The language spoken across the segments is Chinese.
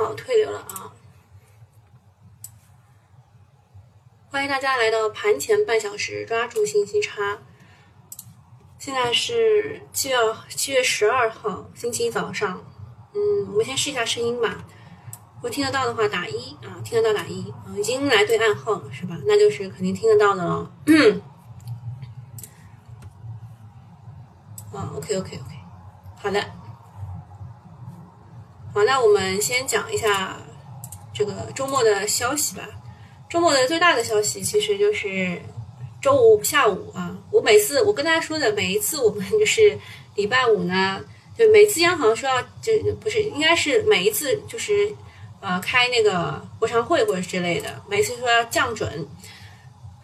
好，退流了啊！欢迎大家来到盘前半小时，抓住信息差。现在是七月七月十二号星期一早上。嗯，我们先试一下声音吧。我听得到的话，打一啊，听得到打一啊，已经来对暗号了是吧？那就是肯定听得到的了。啊，OK OK OK，好的。好，那我们先讲一下这个周末的消息吧。周末的最大的消息其实就是周五下午啊，我每次我跟大家说的，每一次我们就是礼拜五呢，就每次央行说要就不是应该是每一次就是呃开那个国常会或者之类的，每次说要降准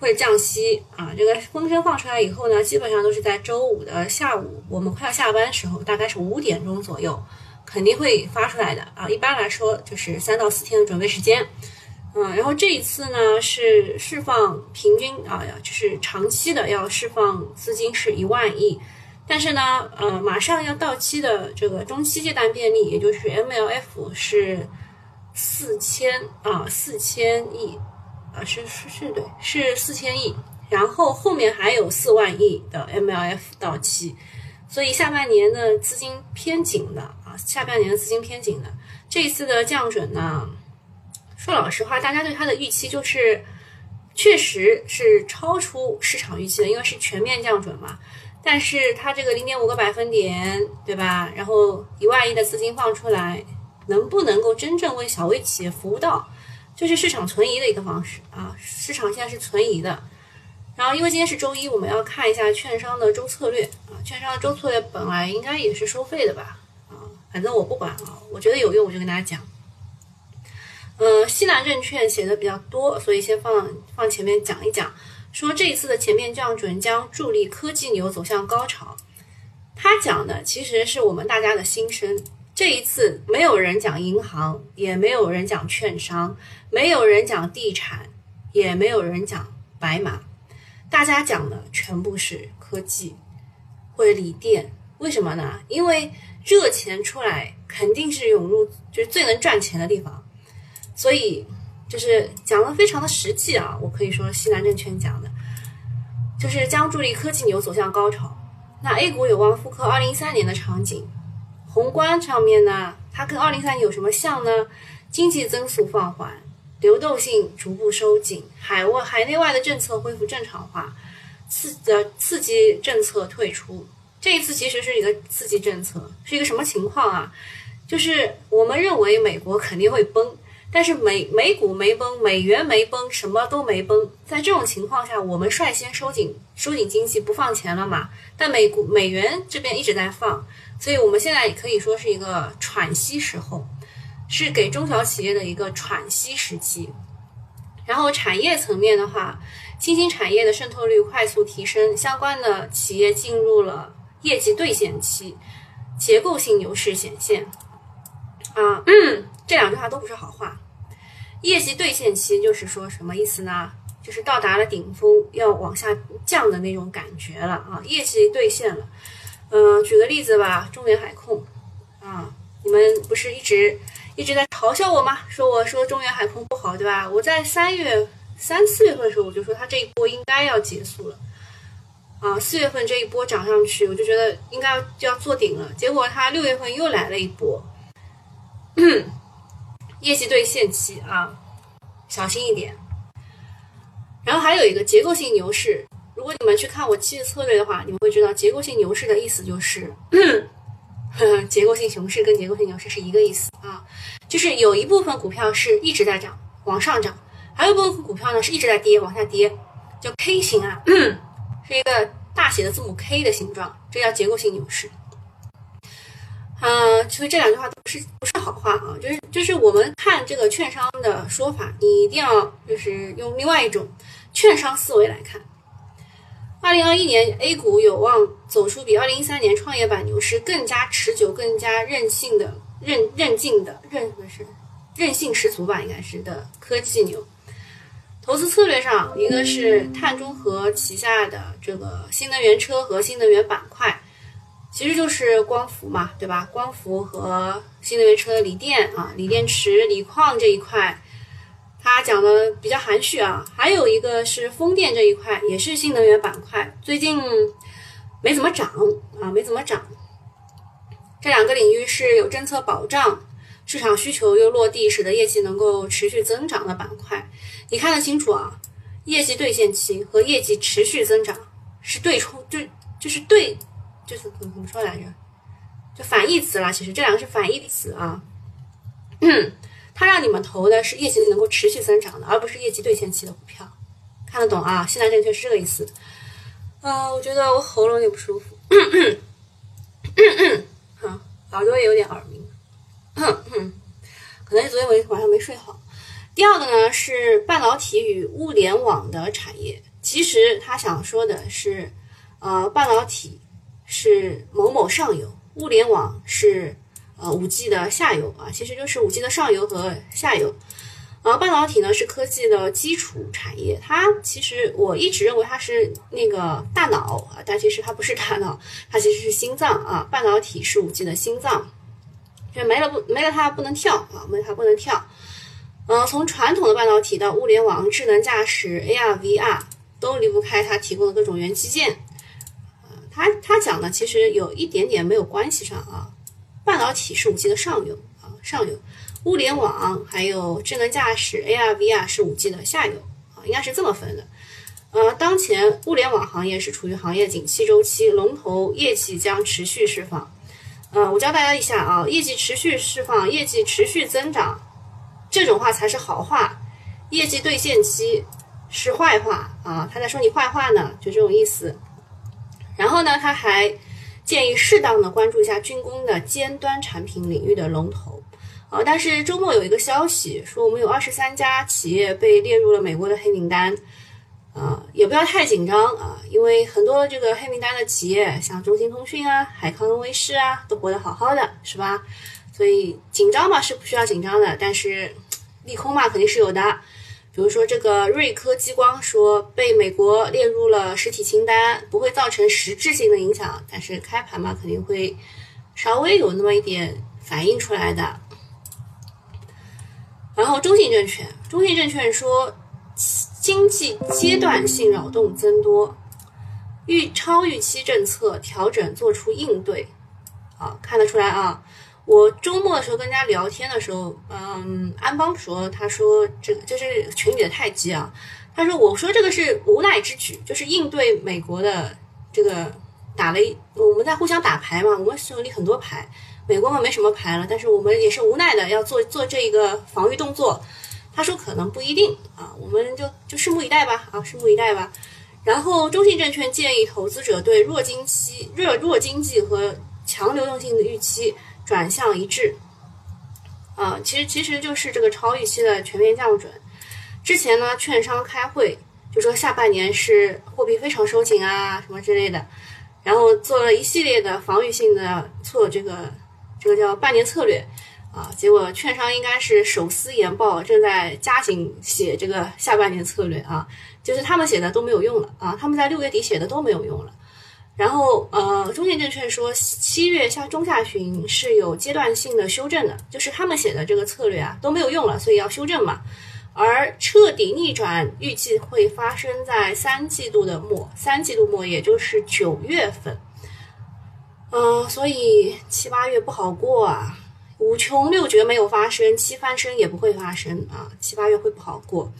或者降息啊，这个风声放出来以后呢，基本上都是在周五的下午，我们快要下班时候，大概是五点钟左右。肯定会发出来的。啊，一般来说就是三到四天的准备时间，嗯，然后这一次呢是释放平均啊，就是长期的要释放资金是一万亿，但是呢，呃，马上要到期的这个中期借贷便利，也就是 MLF 是四千啊，四千亿。啊，是是是对，是四千亿，然后后面还有四万亿的 MLF 到期。所以下半年的资金偏紧的，下半年的资金偏紧的。这一次的降准呢，说老实话，大家对它的预期就是，确实是超出市场预期的，因为是全面降准嘛。但是它这个零点五个百分点，对吧？然后一万亿的资金放出来，能不能够真正为小微企业服务到，就是市场存疑的一个方式啊。市场现在是存疑的。然后，因为今天是周一，我们要看一下券商的周策略啊。券商的周策略本来应该也是收费的吧？反正我不管啊，我觉得有用我就跟大家讲。呃，西南证券写的比较多，所以先放放前面讲一讲。说这一次的前面降准将助力科技牛走向高潮。他讲的其实是我们大家的心声。这一次没有人讲银行，也没有人讲券商，没有人讲地产，也没有人讲白马。大家讲的全部是科技或者锂电，为什么呢？因为热钱出来肯定是涌入，就是最能赚钱的地方，所以就是讲的非常的实际啊。我可以说西南证券讲的，就是将助力科技牛走向高潮。那 A 股有望复刻二零一三年的场景。宏观上面呢，它跟二零一三年有什么像呢？经济增速放缓。流动性逐步收紧，海外海内外的政策恢复正常化，刺的刺激政策退出。这一次其实是一个刺激政策，是一个什么情况啊？就是我们认为美国肯定会崩，但是美美股没崩，美元没崩，什么都没崩。在这种情况下，我们率先收紧收紧经济，不放钱了嘛？但美股美元这边一直在放，所以我们现在也可以说是一个喘息时候。是给中小企业的一个喘息时期，然后产业层面的话，新兴产业的渗透率快速提升，相关的企业进入了业绩兑现期，结构性牛市显现。啊，嗯这两句话都不是好话。业绩兑现期就是说什么意思呢？就是到达了顶峰要往下降的那种感觉了啊，业绩兑现了。嗯，举个例子吧，中原海控啊，你们不是一直。一直在嘲笑我吗？说我说中原海控不好，对吧？我在三月三四月份的时候，我就说它这一波应该要结束了，啊，四月份这一波涨上去，我就觉得应该就要做顶了。结果它六月份又来了一波，业绩兑现期啊，小心一点。然后还有一个结构性牛市，如果你们去看我期的策略的话，你们会知道结构性牛市的意思就是。呵 呵结构性熊市跟结构性牛市是一个意思啊，就是有一部分股票是一直在涨，往上涨，还有一部分股票呢是一直在跌，往下跌，叫 K 型啊，是一个大写的字母 K 的形状，这叫结构性牛市。嗯，所以这两句话都不是不是好话啊，就是就是我们看这个券商的说法，你一定要就是用另外一种券商思维来看。二零二一年 A 股有望走出比二零一三年创业板牛市更加持久、更加韧性的韧韧劲的韧不是韧性十足吧？应该是的科技牛。投资策略上，一个是碳中和旗下的这个新能源车和新能源板块，其实就是光伏嘛，对吧？光伏和新能源车锂电啊、锂电池、锂矿这一块，它讲的比较含蓄啊。还有一个是风电这一块，也是新能源板块，最近没怎么涨啊，没怎么涨。这两个领域是有政策保障，市场需求又落地，使得业绩能够持续增长的板块。你看得清楚啊？业绩兑现期和业绩持续增长是对冲，就就是对，就是怎么怎么说来着？就反义词啦。其实这两个是反义词啊。嗯，它让你们投的是业绩能够持续增长的，而不是业绩兑现期的股票。看得懂啊？现在证券是这个意思。呃，我觉得我喉咙有点不舒服。好，耳朵也有点耳鸣。可能是昨天晚晚上没睡好。第二个呢是半导体与物联网的产业，其实他想说的是，呃，半导体是某某上游，物联网是呃五 G 的下游啊，其实就是五 G 的上游和下游。呃，半导体呢是科技的基础产业，它其实我一直认为它是那个大脑啊，但其实它不是大脑，它其实是心脏啊，半导体是五 G 的心脏，就没了不没了它不能跳啊，没了它不能跳。嗯，从传统的半导体到物联网、智能驾驶、AR、VR，都离不开它提供的各种元器件。呃，他他讲的其实有一点点没有关系上啊。半导体是五 G 的上游啊，上游；物联网还有智能驾驶、AR、VR 是五 G 的下游啊，应该是这么分的。呃，当前物联网行业是处于行业景气周期，龙头业绩将持续释放。呃，我教大家一下啊，业绩持续释放，业绩持续增长。这种话才是好话，业绩兑现期是坏话啊！他在说你坏话呢，就这种意思。然后呢，他还建议适当的关注一下军工的尖端产品领域的龙头啊。但是周末有一个消息说，我们有二十三家企业被列入了美国的黑名单啊，也不要太紧张啊，因为很多这个黑名单的企业，像中兴通讯啊、海康威视啊，都活得好好的，是吧？所以紧张嘛是不需要紧张的，但是。利空嘛肯定是有的，比如说这个瑞科激光说被美国列入了实体清单，不会造成实质性的影响，但是开盘嘛肯定会稍微有那么一点反映出来的。然后中信证券，中信证券说经济阶段性扰动增多，预超预期政策调整做出应对，啊看得出来啊。我周末的时候跟人家聊天的时候，嗯，安邦说，他说这个就是群里的太极啊，他说我说这个是无奈之举，就是应对美国的这个打了一，我们在互相打牌嘛，我们手里很多牌，美国嘛没什么牌了，但是我们也是无奈的要做做这一个防御动作。他说可能不一定啊，我们就就拭目以待吧，啊，拭目以待吧。然后中信证券建议投资者对弱经期、弱弱经济和强流动性的预期。转向一致，啊，其实其实就是这个超预期的全面降准。之前呢，券商开会就说下半年是货币非常收紧啊，什么之类的，然后做了一系列的防御性的措，这个这个叫半年策略啊。结果券商应该是手撕研报，正在加紧写这个下半年策略啊，就是他们写的都没有用了啊，他们在六月底写的都没有用了。然后，呃，中信证券说，七月下中下旬是有阶段性的修正的，就是他们写的这个策略啊都没有用了，所以要修正嘛。而彻底逆转预计会发生在三季度的末，三季度末也就是九月份。嗯，所以七八月不好过啊，五穷六绝没有发生，七翻身也不会发生啊，七八月会不好过。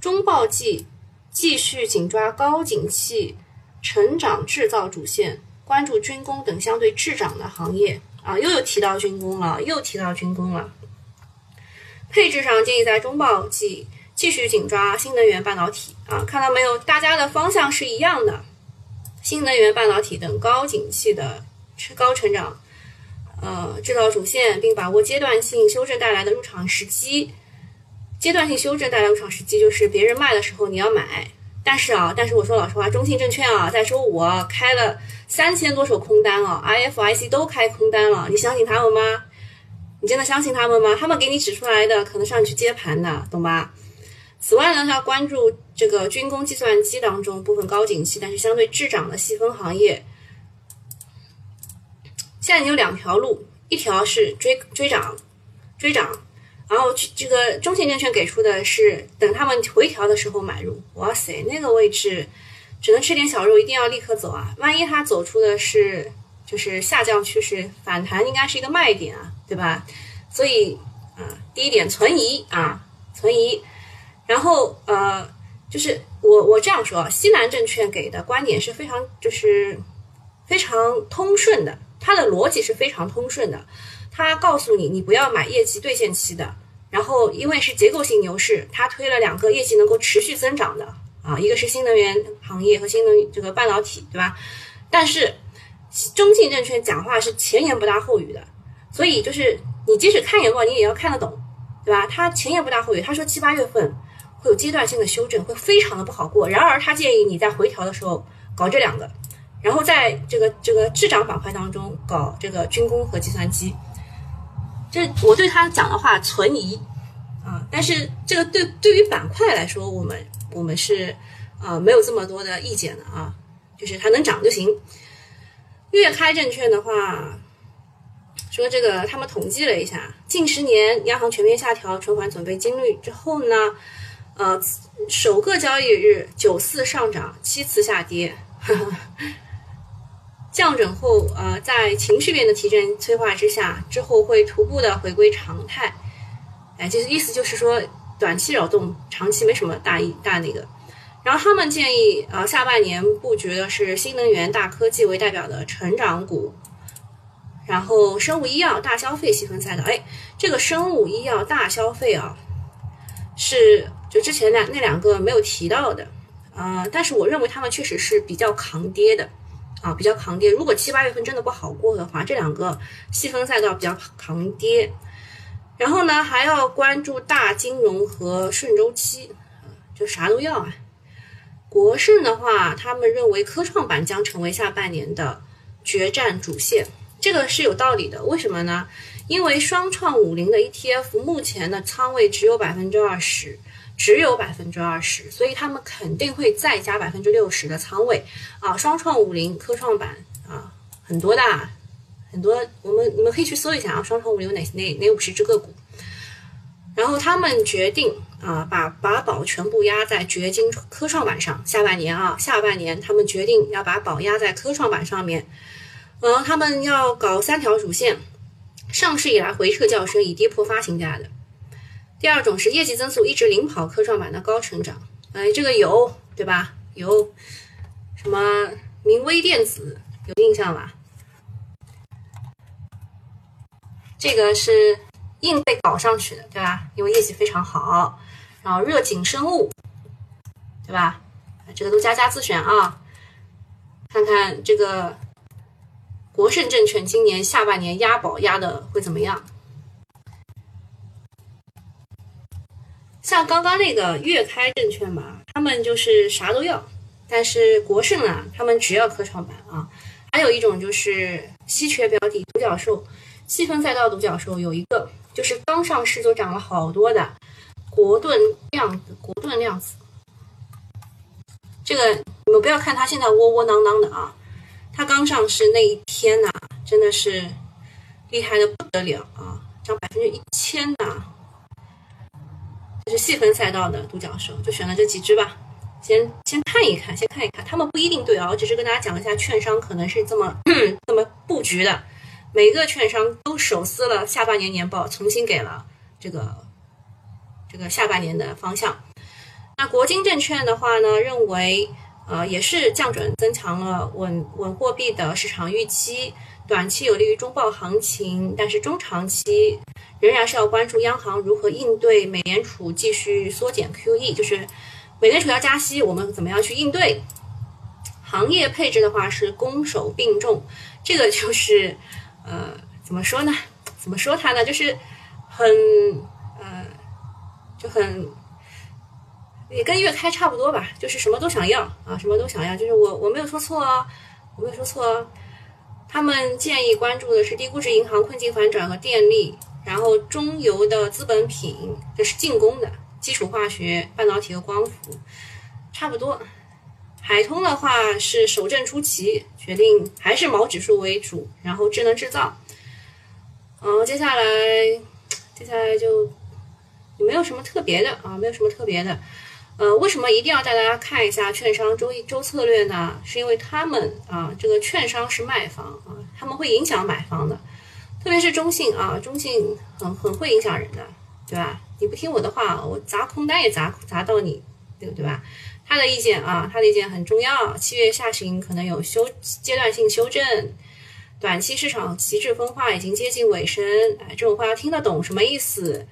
中报季继续紧抓高景气。成长制造主线，关注军工等相对滞涨的行业啊，又有提到军工了，又提到军工了。配置上建议在中报季继续紧抓新能源半导体啊，看到没有？大家的方向是一样的，新能源半导体等高景气的高成长呃制造主线，并把握阶段性修正带来的入场时机。阶段性修正带来入场时机就是别人卖的时候你要买。但是啊，但是我说老实话，中信证券啊，在周五开了三千多手空单啊，IFIC 都开空单了，你相信他们吗？你真的相信他们吗？他们给你指出来的，可能是让你去接盘的，懂吧？此外呢，要关注这个军工、计算机当中部分高景气但是相对滞涨的细分行业。现在你有两条路，一条是追追涨，追涨，然后这个中信证券给出的是等他们回调的时候买入。哇塞，那个位置只能吃点小肉，一定要立刻走啊！万一它走出的是就是下降趋势，反弹应该是一个卖点啊，对吧？所以啊，第一点存疑啊，存疑。然后呃，就是我我这样说，西南证券给的观点是非常就是非常通顺的，它的逻辑是非常通顺的。它告诉你，你不要买业绩兑现期的。然后因为是结构性牛市，它推了两个业绩能够持续增长的啊，一个是新能源行业和新能这个半导体，对吧？但是中信证券讲话是前言不搭后语的，所以就是你即使看眼报，你也要看得懂，对吧？他前言不搭后语，他说七八月份。会有阶段性的修正，会非常的不好过。然而，他建议你在回调的时候搞这两个，然后在这个这个滞涨板块当中搞这个军工和计算机。这我对他讲的话存疑啊，但是这个对对于板块来说，我们我们是啊没有这么多的意见的啊，就是它能涨就行。粤开证券的话说，这个他们统计了一下，近十年央行全面下调存款准备金率之后呢。呃，首个交易日九次上涨，七次下跌，降准后，呃，在情绪面的提振催化之下，之后会徒步的回归常态。哎，就是意思就是说，短期扰动，长期没什么大意大那个。然后他们建议，呃，下半年布局的是新能源、大科技为代表的成长股，然后生物医药、大消费细分赛道。哎，这个生物医药、大消费啊，是。就之前两那两个没有提到的，呃，但是我认为他们确实是比较抗跌的，啊，比较抗跌。如果七八月份真的不好过的话，这两个细分赛道比较抗跌。然后呢，还要关注大金融和顺周期，就啥都要啊。国盛的话，他们认为科创板将成为下半年的决战主线，这个是有道理的。为什么呢？因为双创五零的 ETF 目前的仓位只有百分之二十。只有百分之二十，所以他们肯定会再加百分之六十的仓位啊！双创五零、科创板啊，很多的，很多，我们你们可以去搜一下啊，双创五零有哪哪哪五十只个股。然后他们决定啊，把把宝全部压在掘金科创板上。下半年啊，下半年他们决定要把宝压在科创板上面。嗯，他们要搞三条主线，上市以来回撤较深，以跌破发行价的。第二种是业绩增速一直领跑科创板的高成长，哎，这个有对吧？有什么明威电子有印象吧？这个是硬被搞上去的，对吧？因为业绩非常好。然后热景生物，对吧？这个都加加自选啊。看看这个国盛证券今年下半年押宝押的会怎么样？像刚刚那个粤开证券嘛，他们就是啥都要，但是国盛啊，他们只要科创板啊。还有一种就是稀缺标的独角兽，细分赛道独角兽有一个，就是刚上市就涨了好多的国盾量子，国盾量子。这个你们不要看它现在窝窝囊囊的啊，它刚上市那一天呐，真的是厉害的不得了啊，涨百分之一千呐。是细分赛道的独角兽，就选了这几只吧。先先看一看，先看一看，他们不一定对啊。我只是跟大家讲一下，券商可能是这么这么布局的。每个券商都手撕了下半年年报，重新给了这个这个下半年的方向。那国金证券的话呢，认为呃也是降准增强了稳稳货币的市场预期，短期有利于中报行情，但是中长期。仍然是要关注央行如何应对美联储继续缩减 QE，就是美联储要加息，我们怎么样去应对？行业配置的话是攻守并重，这个就是呃怎么说呢？怎么说它呢？就是很呃就很也跟月开差不多吧，就是什么都想要啊，什么都想要。就是我我没有说错啊，我没有说错啊。他们建议关注的是低估值银行困境反转和电力。然后中游的资本品，这是进攻的基础化学、半导体和光伏，差不多。海通的话是守正出奇，决定还是毛指数为主，然后智能制造。嗯，接下来接下来就也没有什么特别的啊，没有什么特别的。呃，为什么一定要带大家看一下券商周一周策略呢？是因为他们啊，这个券商是卖方啊，他们会影响买方的，特别是中信啊，中信很很会影响人的，对吧？你不听我的话，我砸空单也砸砸到你，对不对吧？他的意见啊，他的意见很重要。七月下旬可能有修阶段性修正，短期市场极致分化已经接近尾声，哎，这种话要听得懂什么意思？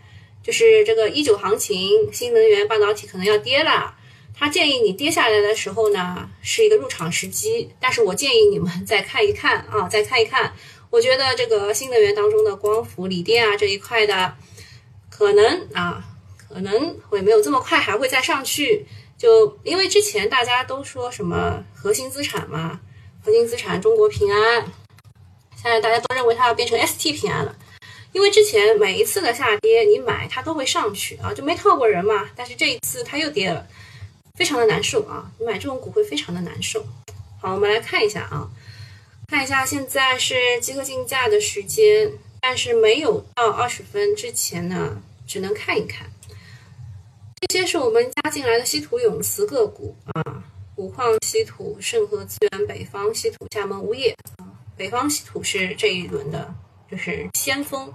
就是这个一九行情，新能源半导体可能要跌了。他建议你跌下来的时候呢，是一个入场时机。但是我建议你们再看一看啊，再看一看。我觉得这个新能源当中的光伏、锂电啊这一块的，可能啊，可能会没有这么快还会再上去。就因为之前大家都说什么核心资产嘛，核心资产中国平安，现在大家都认为它要变成 ST 平安了。因为之前每一次的下跌，你买它都会上去啊，就没套过人嘛。但是这一次它又跌了，非常的难受啊！你买这种股会非常的难受。好，我们来看一下啊，看一下现在是集合竞价的时间，但是没有到二十分之前呢，只能看一看。这些是我们加进来的稀土永磁个股啊，五矿稀土、盛和资源、北方稀土、厦门钨业啊，北方稀土是这一轮的就是先锋。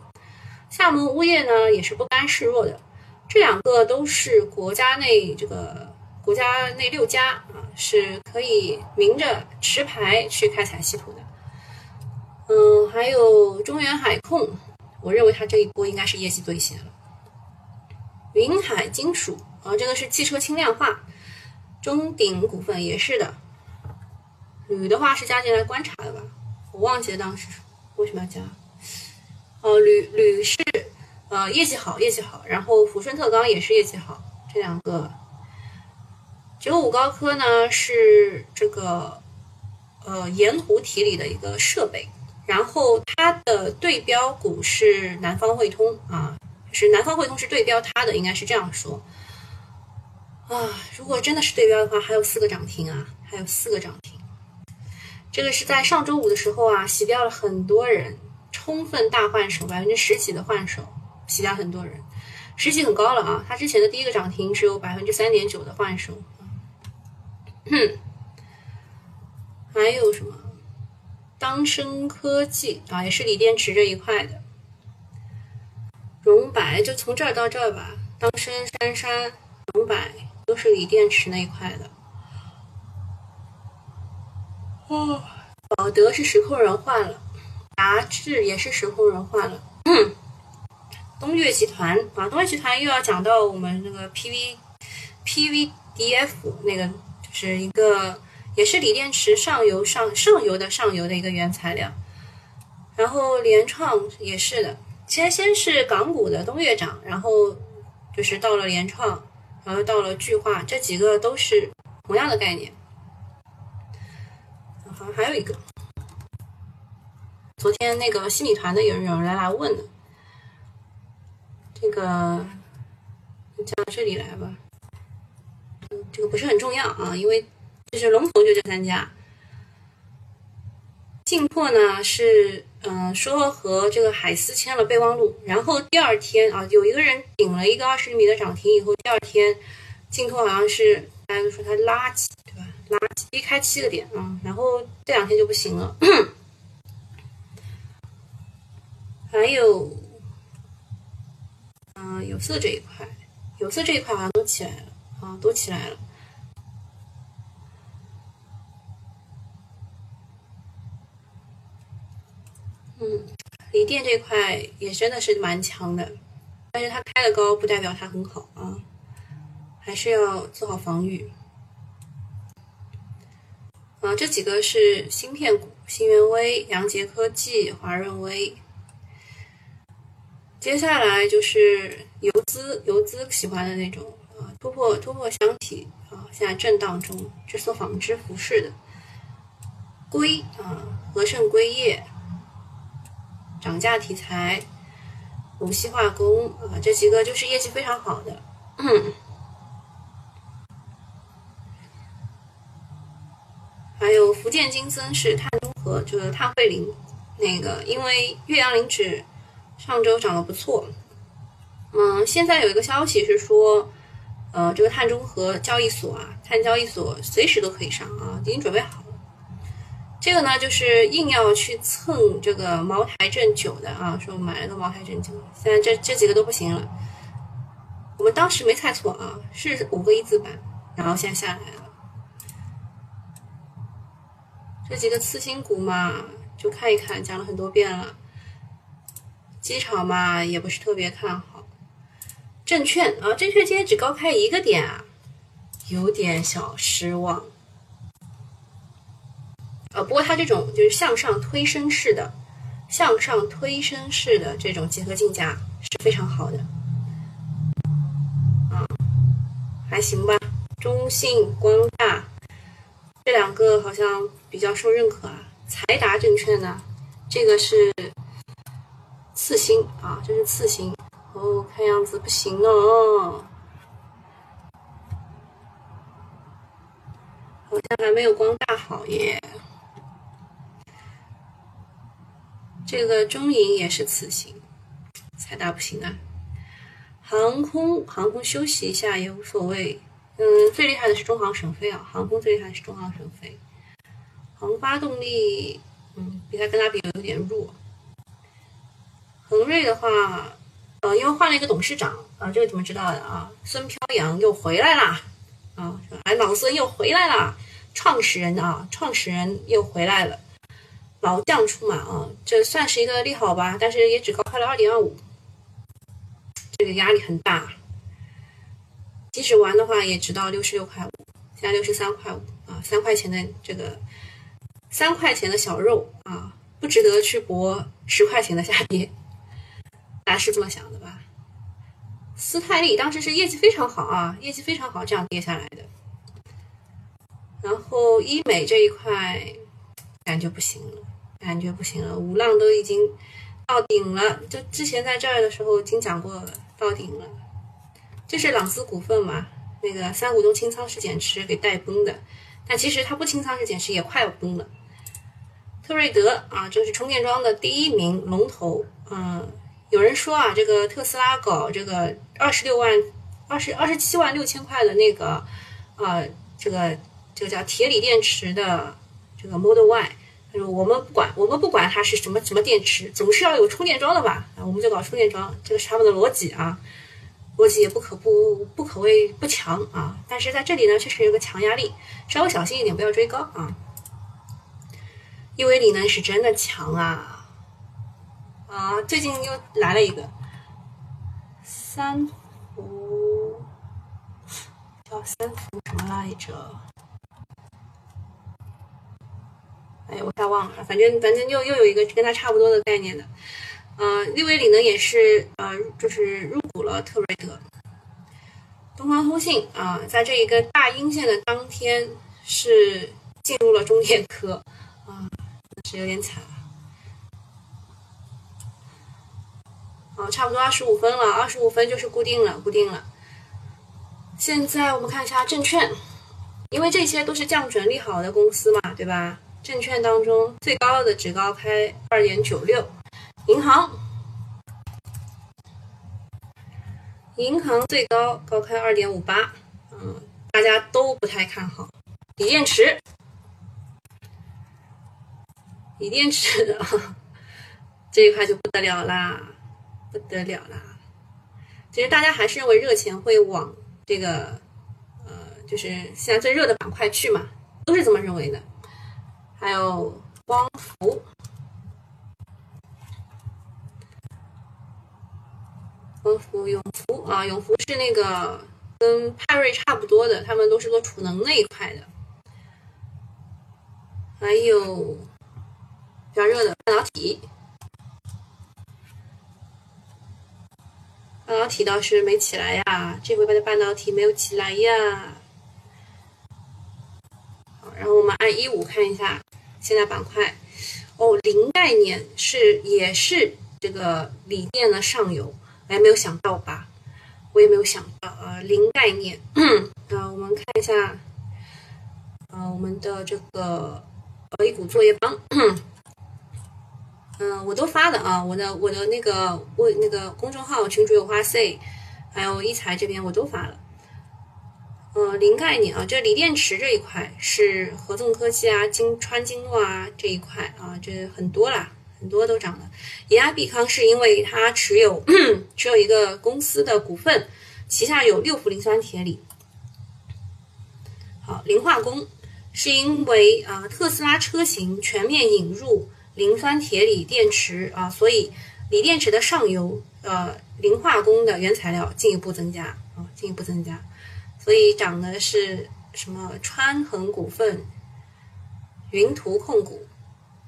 厦门钨业呢也是不甘示弱的，这两个都是国家内这个国家内六家啊，是可以明着持牌去开采稀土的。嗯，还有中原海控，我认为它这一波应该是业绩兑现了。云海金属啊，这个是汽车轻量化，中鼎股份也是的。铝的话是加进来观察的吧？我忘记了当时为什么要加。哦，铝铝是，呃，业绩好，业绩好。然后抚顺特钢也是业绩好，这两个。九五高科呢是这个，呃，盐湖体里的一个设备。然后它的对标股是南方汇通啊，是南方汇通是对标它的，应该是这样说。啊，如果真的是对标的话，还有四个涨停啊，还有四个涨停。这个是在上周五的时候啊，洗掉了很多人。充分大换手，百分之十几的换手，其他很多人，十几很高了啊！它之前的第一个涨停只有百分之三点九的换手。哼，还有什么？当升科技啊，也是锂电池这一块的。荣百就从这儿到这儿吧，当升、杉杉、荣百都是锂电池那一块的。哦，宝德是实控人换了。杂志也是时空人换了。东岳集团啊，东岳集团又要讲到我们那个 P V P V D F 那个，就是一个也是锂电池上游上上游的上游的一个原材料。然后联创也是的，先先是港股的东岳涨，然后就是到了联创，然后到了巨化，这几个都是同样的概念。好，还有一个。昨天那个新米团的有人有人来来问的，这个讲到这里来吧，这个不是很重要啊，因为就是龙头就这三家，晋拓呢是嗯说和这个海思签了备忘录，然后第二天啊有一个人顶了一个二十厘米的涨停以后，第二天进拓好像是大家都说它垃圾对吧？垃圾低开七个点啊，然后这两天就不行了。还有，嗯，有色这一块，有色这一块好像都起来了啊，都起来了。嗯，锂电这块也真的是蛮强的，但是它开的高不代表它很好啊，还是要做好防御。啊，这几个是芯片股：新源微、阳杰科技、华润微。接下来就是游资，游资喜欢的那种啊，突破突破箱体啊，现在震荡中，这是做纺织服饰的。硅啊，和盛硅业，涨价题材，无锡化工啊，这几个就是业绩非常好的。还有福建金森是碳中和，就是碳汇林那个，因为岳阳林指上周涨得不错。嗯，现在有一个消息是说，呃，这个碳中和交易所啊，碳交易所随时都可以上啊，已经准备好了。这个呢，就是硬要去蹭这个茅台镇酒的啊，说买了个茅台镇酒，现在这这几个都不行了。我们当时没猜错啊，是五个一字板，然后现在下来了。这几个次新股嘛，就看一看，讲了很多遍了。机场嘛，也不是特别看好。证券啊，证券今天只高开一个点啊，有点小失望。呃，不过它这种就是向上推升式的、向上推升式的这种结合竞价是非常好的，啊，还行吧。中信、光大这两个好像比较受认可啊。财达证券呢，这个是次新啊，这是次新哦，看样子不行哦，好像还没有光大好耶。这个中银也是次新，财大不行啊。航空航空休息一下也无所谓。嗯，最厉害的是中航沈飞啊，航空最厉害的是中航沈飞。航发动力，嗯，比它跟它比有点弱。恒瑞的话，呃，因为换了一个董事长啊，这个怎么知道的啊？孙飘扬又回来啦，啊，哎，老孙又回来啦，创始人啊，创始人又回来了。老将出马啊，这算是一个利好吧，但是也只高开了二点二五，这个压力很大。即使玩的话，也只到六十六块五，现在六十三块五啊，三块钱的这个三块钱的小肉啊，不值得去搏十块钱的下跌，大家是这么想的吧？斯泰利当时是业绩非常好啊，业绩非常好，这样跌下来的。然后医美这一块感觉不行了。感觉不行了，五浪都已经到顶了。就之前在这儿的时候已经讲过到顶了。这是朗斯股份嘛？那个三股东清仓式减持给带崩的，但其实它不清仓式减持也快要崩了。特瑞德啊，这是充电桩的第一名龙头。嗯，有人说啊，这个特斯拉搞这个二十六万、二十二十七万六千块的那个啊，这个这个叫铁锂电池的这个 Model Y。他说：“我们不管，我们不管它是什么什么电池，总是要有充电桩的吧？啊，我们就搞充电桩，这个是他们的逻辑啊，逻辑也不可不不可谓不强啊。但是在这里呢，确实有个强压力，稍微小心一点，不要追高啊。因为锂能是真的强啊啊！最近又来了一个三伏，叫三伏什么来着？”哎，我太忘了，反正反正又又有一个跟它差不多的概念的，呃，六维里呢也是呃，就是入股了特瑞德。东方通信啊，在这一个大阴线的当天是进入了中电科啊，是有点惨。好，差不多二十五分了，二十五分就是固定了，固定了。现在我们看一下证券，因为这些都是降准利好的公司嘛，对吧？证券当中最高的只高开二点九六，银行，银行最高高开二点五八，嗯，大家都不太看好。锂电池，锂电池啊，这一块就不得了啦，不得了啦。其实大家还是认为热钱会往这个，呃，就是现在最热的板块去嘛，都是这么认为的。还有光伏，光伏永福啊，永福是那个跟派瑞差不多的，他们都是做储能那一块的。还有比较热的半导体，半导体倒是没起来呀，这回的半导体没有起来呀。然后我们按一五看一下。现在板块哦，零概念是也是这个锂电的上游，哎，没有想到吧？我也没有想到啊，零概念。那，我们看一下，呃，我们的这个搞一股作业帮。嗯，我都发了啊，我的我的那个我那个公众号群主有花 C，还有一财这边我都发了。呃，零概念啊，这锂电池这一块是合纵科技啊、金川金诺啊这一块啊，这很多啦，很多都涨了。延安必康是因为它持有持有一个公司的股份，旗下有六氟磷酸铁锂。好，磷化工是因为啊特斯拉车型全面引入。磷酸铁锂电池啊，所以锂电池的上游呃磷化工的原材料进一步增加啊，进一步增加，所以涨的是什么？川恒股份、云图控股、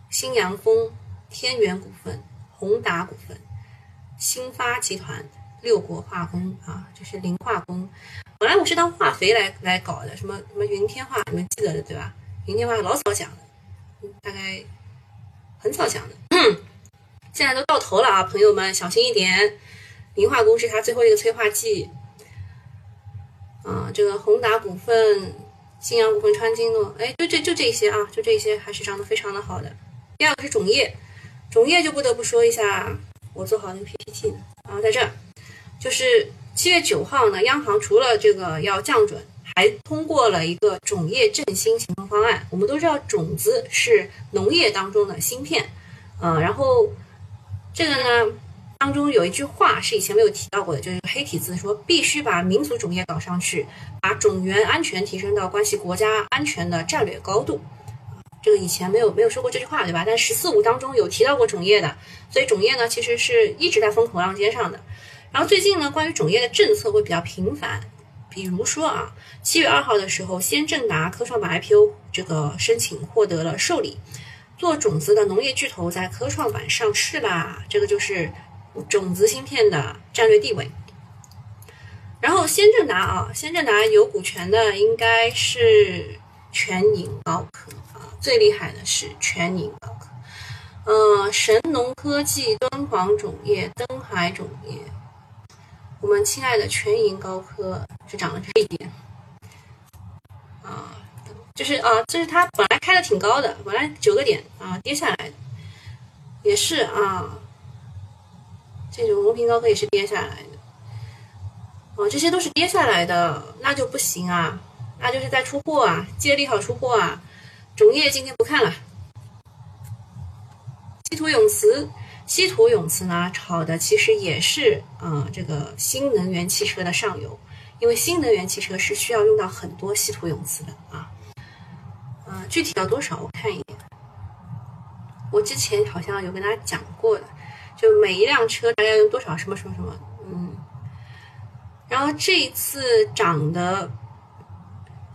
新阳丰、天元股份、宏达股份、新发集团、六国化工啊，就是磷化工。本来我是当化肥来来搞的，什么什么云天化，你们记得的对吧？云天化老早讲的，大概。很早讲的，现在都到头了啊，朋友们小心一点。磷化工是它最后一个催化剂。啊，这个宏达股份、新阳股份、川金诺，哎，就这就这些啊，就这些还是涨得非常的好的。第二个是种业，种业就不得不说一下，我做好那个 PPT 呢。然后在这儿，就是七月九号呢，央行除了这个要降准。还通过了一个种业振兴行动方案。我们都知道，种子是农业当中的芯片，嗯，然后这个呢，当中有一句话是以前没有提到过的，就是黑体字说必须把民族种业搞上去，把种源安全提升到关系国家安全的战略高度。这个以前没有没有说过这句话，对吧？但“十四五”当中有提到过种业的，所以种业呢，其实是一直在风口浪尖上的。然后最近呢，关于种业的政策会比较频繁。比如说啊，七月二号的时候，先正达科创板 IPO 这个申请获得了受理，做种子的农业巨头在科创板上市啦，这个就是种子芯片的战略地位。然后先正达啊，先正达有股权的应该是全宁高科啊，最厉害的是全宁高科，呃，神农科技、敦煌种业、登海种业。我们亲爱的全银高科就涨了这一点。啊，就是啊，就是它本来开的挺高的，本来九个点啊，跌下来的，也是啊，这种龙平高科也是跌下来的，哦，这些都是跌下来的，那就不行啊，那就是在出货啊，接利好出货啊，种业今天不看了，稀土永磁。稀土永磁呢，炒的其实也是啊，这个新能源汽车的上游，因为新能源汽车是需要用到很多稀土永磁的啊。呃，具体到多少，我看一眼。我之前好像有跟大家讲过的，就每一辆车大概用多少什么什么什么，嗯。然后这一次涨的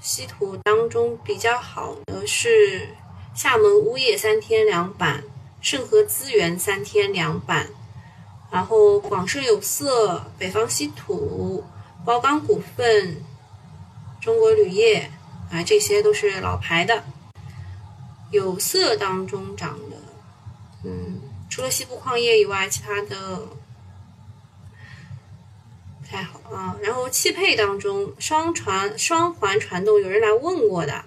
稀土当中比较好的是厦门钨业三天两板。盛和资源三天两板，然后广盛有色、北方稀土、包钢股份、中国铝业，啊，这些都是老牌的。有色当中涨的，嗯，除了西部矿业以外，其他的不太好啊。然后汽配当中，双传双环传动，有人来问过的。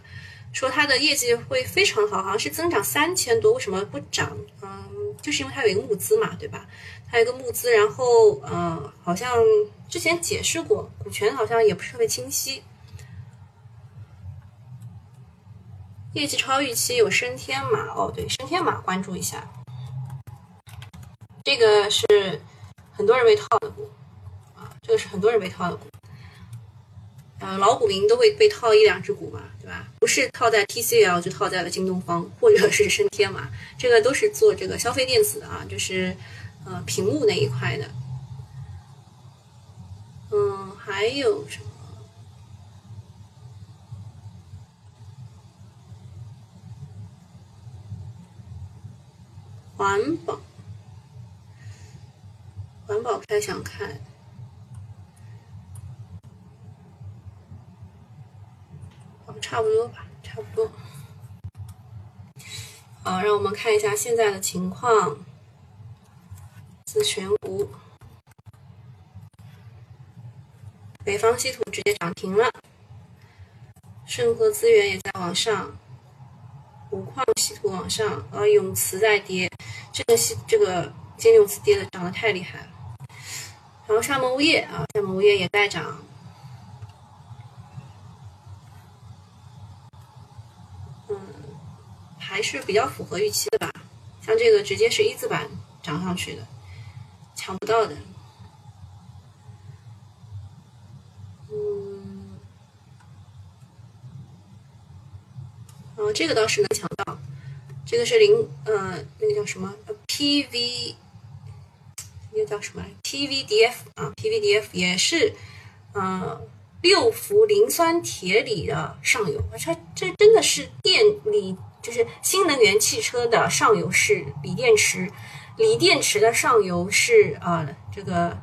说它的业绩会非常好，好像是增长三千多，为什么不涨？嗯，就是因为它有一个募资嘛，对吧？它有一个募资，然后呃，好像之前解释过，股权好像也不是特别清晰。业绩超预期有升天马哦，对，升天马关注一下，这个是很多人被套的股啊，这个是很多人被套的股。呃，老股民都会被套一两只股嘛，吧？不是套在 TCL 就套在了京东方或者是升天嘛，这个都是做这个消费电子的啊，就是呃屏幕那一块的。嗯，还有什么？环保，环保不太想看。差不多吧，差不多。好，让我们看一下现在的情况。自选股，北方稀土直接涨停了，盛和资源也在往上，五矿稀土往上，啊，永磁在跌，这个是这个今天永磁跌的涨得太厉害了。然后厦门物业啊，厦门物业也在涨，嗯，还是比较符合预期的吧。像这个直接是一字板涨上去的，抢不到的。嗯哦，这个倒是能抢到，这个是零，呃，那个叫什么？PV，那个叫什么？PVDF 啊，PVDF 也是，呃，六氟磷酸铁锂的上游，它这真的是电锂，就是新能源汽车的上游是锂电池，锂电池的上游是啊，这个，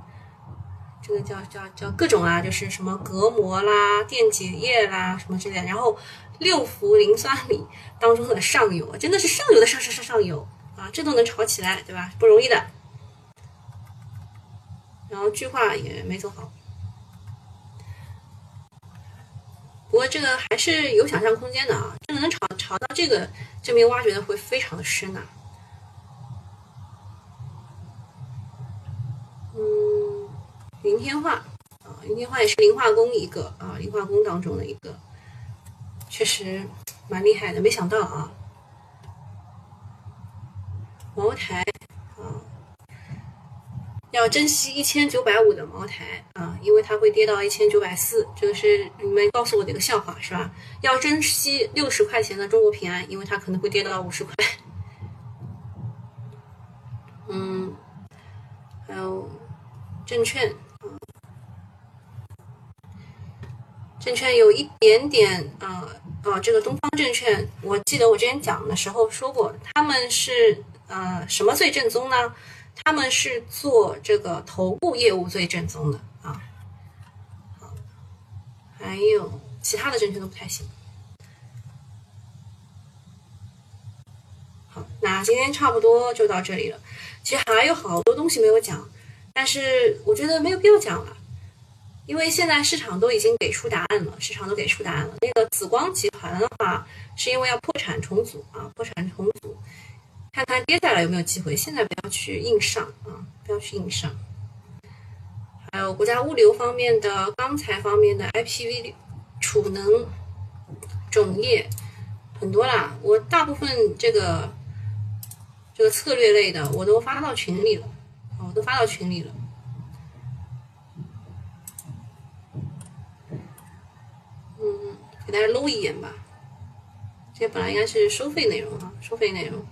这个叫叫叫各种啊，就是什么隔膜啦、电解液啦什么之类，然后。六氟磷酸锂当中的上游，真的是上游的上上上上游啊！这都能炒起来，对吧？不容易的。然后句话也没走好，不过这个还是有想象空间的啊！这个能炒炒到这个证明，挖掘的会非常的深呐。嗯，云天化啊，云天化也是磷化工一个啊，磷化工当中的一个。确实蛮厉害的，没想到啊！茅台，要珍惜一千九百五的茅台啊，因为它会跌到一千九百四，这个是你们告诉我的一个笑话是吧？要珍惜六十块钱的中国平安，因为它可能会跌到五十块。嗯，还有证券。证券有一点点，呃，呃，这个东方证券，我记得我之前讲的时候说过，他们是呃什么最正宗呢？他们是做这个头部业务最正宗的啊。好，还有其他的证券都不太行。好，那今天差不多就到这里了。其实还有好多东西没有讲，但是我觉得没有必要讲了。因为现在市场都已经给出答案了，市场都给出答案了。那个紫光集团的话，是因为要破产重组啊，破产重组，看看接下来有没有机会。现在不要去硬上啊，不要去硬上。还有国家物流方面的、钢材方面的、IPV、储能、种业，很多啦。我大部分这个这个策略类的，我都发到群里了，我都发到群里了。嗯给大家搂一眼吧，这本来应该是收费内容啊，收费内容。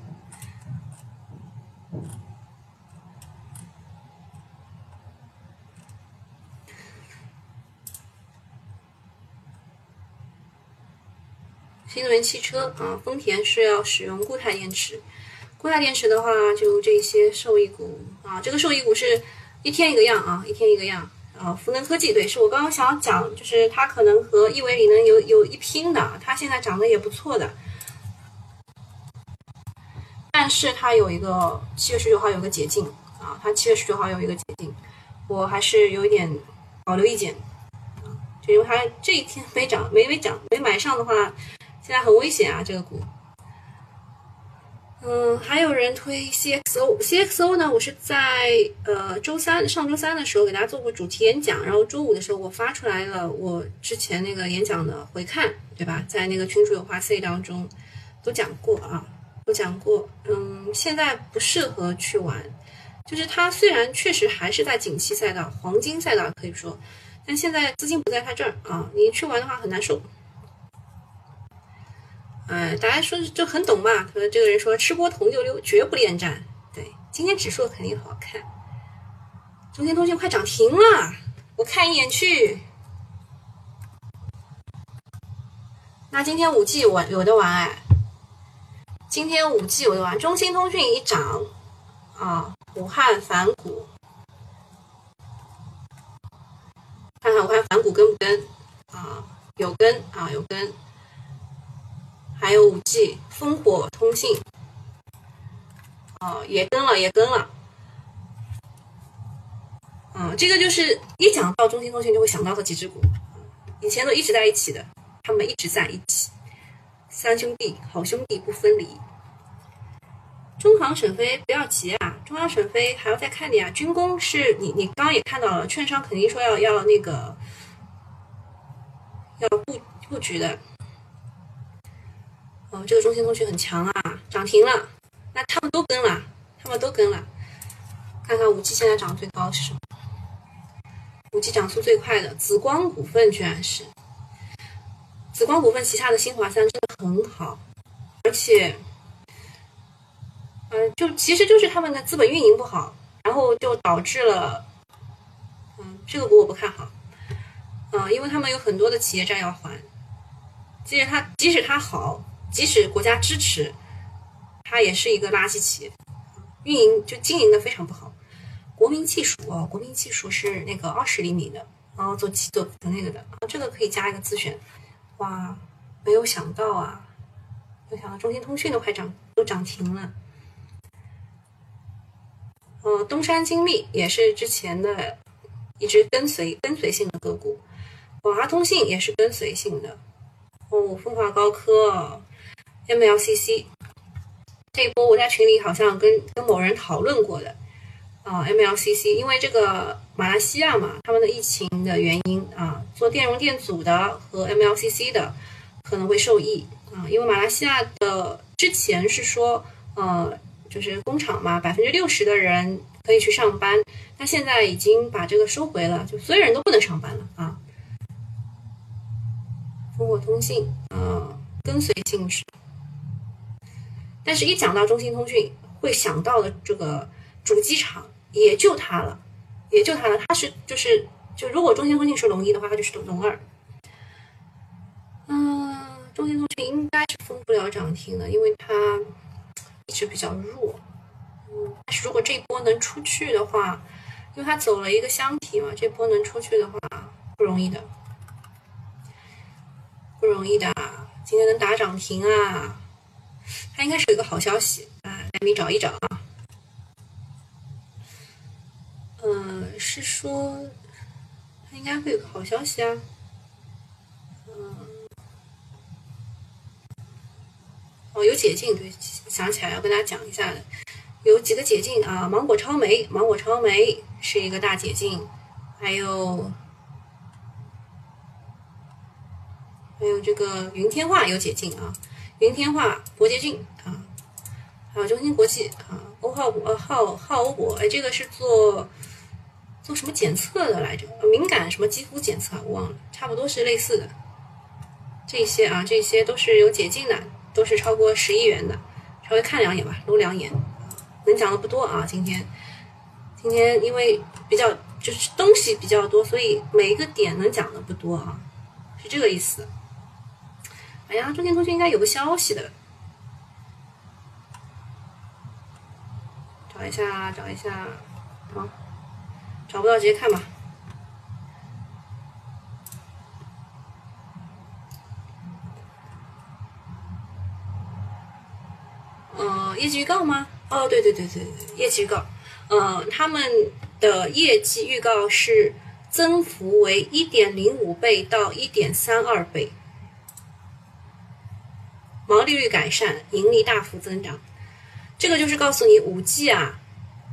新能源汽车啊，丰田是要使用固态电池，固态电池的话，就这些受益股啊，这个受益股是一天一个样啊，一天一个样。啊，福能科技对，是我刚刚想讲，就是它可能和亿维锂能有有一拼的，它现在涨得也不错的，但是它有一个七月十九号有个解禁啊，它七月十九号有一个解禁，我还是有一点保留意见，就因为它这一天没涨，没没涨，没买上的话，现在很危险啊，这个股。嗯，还有人推 CXO，CXO 呢？我是在呃周三上周三的时候给大家做过主题演讲，然后周五的时候我发出来了我之前那个演讲的回看，对吧？在那个群主有话 C 当中都讲过啊，都讲过。嗯，现在不适合去玩，就是它虽然确实还是在景气赛道、黄金赛道可以说，但现在资金不在它这儿啊，你去玩的话很难受。哎，大家说就很懂嘛。可能这个人说吃播铜就溜，绝不恋战。对，今天指数肯定好看。中兴通讯快涨停了，我看一眼去。那今天五 G 我有的玩哎，今天五 G 有的玩。中兴通讯一涨啊，武汉反股，看看武汉反股跟不跟啊？有跟啊，有跟。还有五 G 烽火通信，哦，也跟了，也跟了。嗯，这个就是一讲到中兴通讯就会想到的几只股，以前都一直在一起的，他们一直在一起，三兄弟，好兄弟不分离。中航沈飞不要急啊，中航沈飞还要再看你啊。军工是你你刚刚也看到了，券商肯定说要要那个要布布局的。哦，这个中兴通讯很强啊，涨停了，那他们都跟了，他们都跟了。看看五 G 现在涨最高是什么？五 G 涨速最快的紫光股份居然是紫光股份旗下的新华三真的很好，而且。嗯，就其实就是他们的资本运营不好，然后就导致了，嗯，这个股我不看好，嗯，因为他们有很多的企业债要还，即使它即使它好，即使国家支持，它也是一个垃圾企业，运营就经营的非常不好。国民技术哦，国民技术是那个二十厘米的，然后做做做那个的，这个可以加一个自选。哇，没有想到啊，没想到中兴通讯都快涨都涨停了。呃，东山精密也是之前的一直跟随跟随性的个股，广华通信也是跟随性的。哦，风华高科，MLCC 这一波我在群里好像跟跟某人讨论过的啊，MLCC 因为这个马来西亚嘛，他们的疫情的原因啊，做电容电阻的和 MLCC 的可能会受益啊，因为马来西亚的之前是说呃。就是工厂嘛，百分之六十的人可以去上班，那现在已经把这个收回了，就所有人都不能上班了啊。烽火通信，啊，跟随性质，但是一讲到中兴通讯，会想到的这个主机厂也就它了，也就它了。它是就是就如果中兴通讯是龙一的话，它就是龙二。嗯，中兴通讯应该是封不了涨停的，因为它。一直比较弱，嗯，但是如果这波能出去的话，因为它走了一个箱体嘛，这波能出去的话不容易的，不容易的。今天能打涨停啊，它应该是有一个好消息啊，来你找一找啊。嗯，是说它应该会有个好消息啊。嗯哦，有解禁，对，想起来要跟大家讲一下的，有几个解禁啊，芒果超媒，芒果超媒是一个大解禁，还有还有这个云天化有解禁啊，云天化、博捷俊啊，还有中芯国际啊，欧浩呃浩浩欧博，哎，这个是做做什么检测的来着？敏感什么肌肤检测，我忘了，差不多是类似的，这些啊，这些都是有解禁的。都是超过十亿元的，稍微看两眼吧，撸两眼，能讲的不多啊。今天，今天因为比较就是东西比较多，所以每一个点能讲的不多啊，是这个意思。哎呀，中兴通讯应该有个消息的，找一下，找一下，好，找不到直接看吧。业绩预告吗？哦，对对对对对，业绩预告，呃，他们的业绩预告是增幅为一点零五倍到一点三二倍，毛利率改善，盈利大幅增长。这个就是告诉你五 G 啊，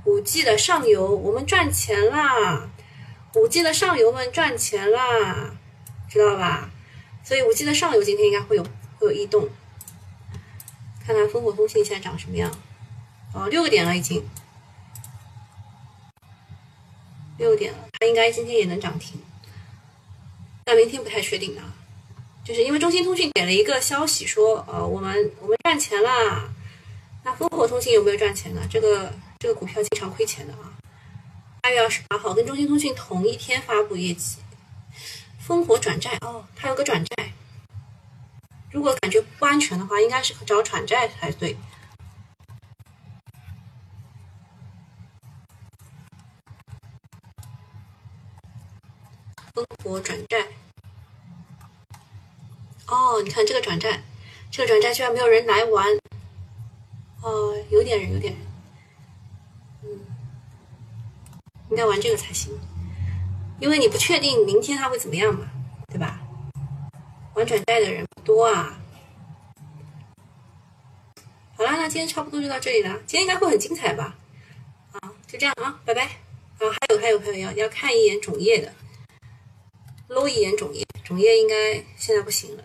五 G 的上游我们赚钱啦，五 G 的上游们赚钱啦，知道吧？所以五 G 的上游今天应该会有会有异动。看看烽火通信现在长什么样？哦，六个点了已经，六点了，它应该今天也能涨停，但明天不太确定啊。就是因为中兴通讯给了一个消息说，呃，我们我们赚钱啦。那烽火通信有没有赚钱呢？这个这个股票经常亏钱的啊。八月二十八号跟中兴通讯同一天发布业绩，烽火转债哦，它有个转债。如果感觉不安全的话，应该是找转债才对。烽火转债，哦，你看这个转债，这个转债居然没有人来玩，哦，有点人，有点人，嗯，应该玩这个才行，因为你不确定明天他会怎么样嘛，对吧？玩转债的人。多啊，好啦，那今天差不多就到这里了。今天应该会很精彩吧？啊，就这样啊，拜拜。啊，还有还有还有要要看一眼种业的，搂一眼种业，种业应该现在不行了。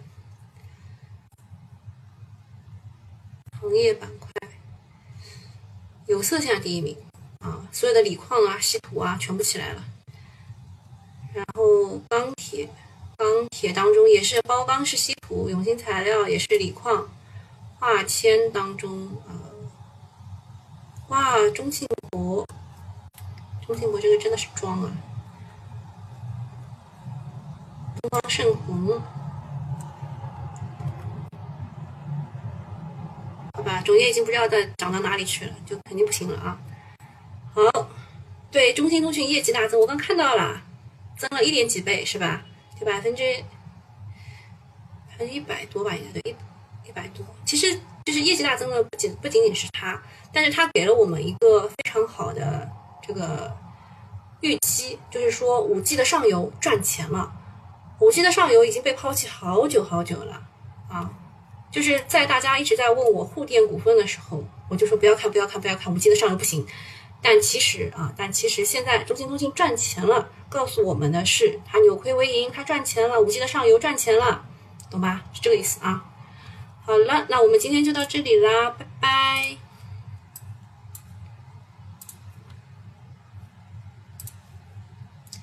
行业板块，有色现在第一名啊，所有的锂矿啊、稀土啊全部起来了。然后钢铁，钢铁当中也是包钢是稀土，永兴材料也是锂矿。化纤当中啊，哇，中信博，中信博这个真的是装啊！东方盛虹，吧，种业已经不知道在涨到哪里去了，就肯定不行了啊！好，对，中兴通讯业绩大增，我刚看到了，增了一点几倍是吧？就百分之百分之一百多吧，应该对一。一百多，其实就是业绩大增的不仅不仅仅是它，但是它给了我们一个非常好的这个预期，就是说五 G 的上游赚钱了。五 G 的上游已经被抛弃好久好久了啊！就是在大家一直在问我沪电股份的时候，我就说不要看不要看不要看，五 G 的上游不行。但其实啊，但其实现在中兴通讯赚钱了，告诉我们的是它扭亏为盈，它赚钱了，五 G 的上游赚钱了，懂吧？是这个意思啊。好了，那我们今天就到这里啦，拜拜。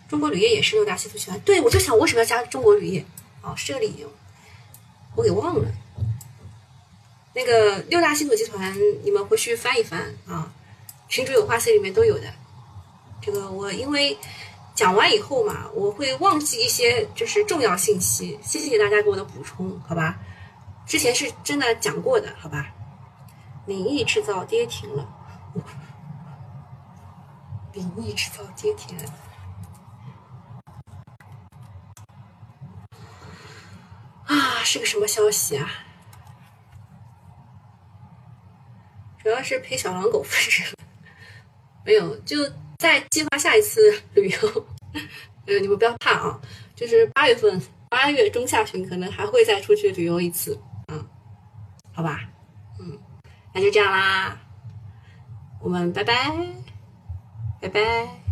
中国铝业也是六大稀土集团，对我就想为什么要加中国铝业？哦，是这个理由，我给忘了。那个六大稀土集团，你们回去翻一翻啊，群主有话 C 里面都有的。这个我因为讲完以后嘛，我会忘记一些就是重要信息，谢谢大家给我的补充，好吧？之前是真的讲过的，好吧？领益制造跌停了，领益制造跌停了，啊，是个什么消息啊？主要是陪小狼狗分身，没有，就在计划下一次旅游。呃，你们不要怕啊，就是八月份，八月中下旬可能还会再出去旅游一次。嗯好吧，嗯，那就这样啦，我们拜拜，拜拜。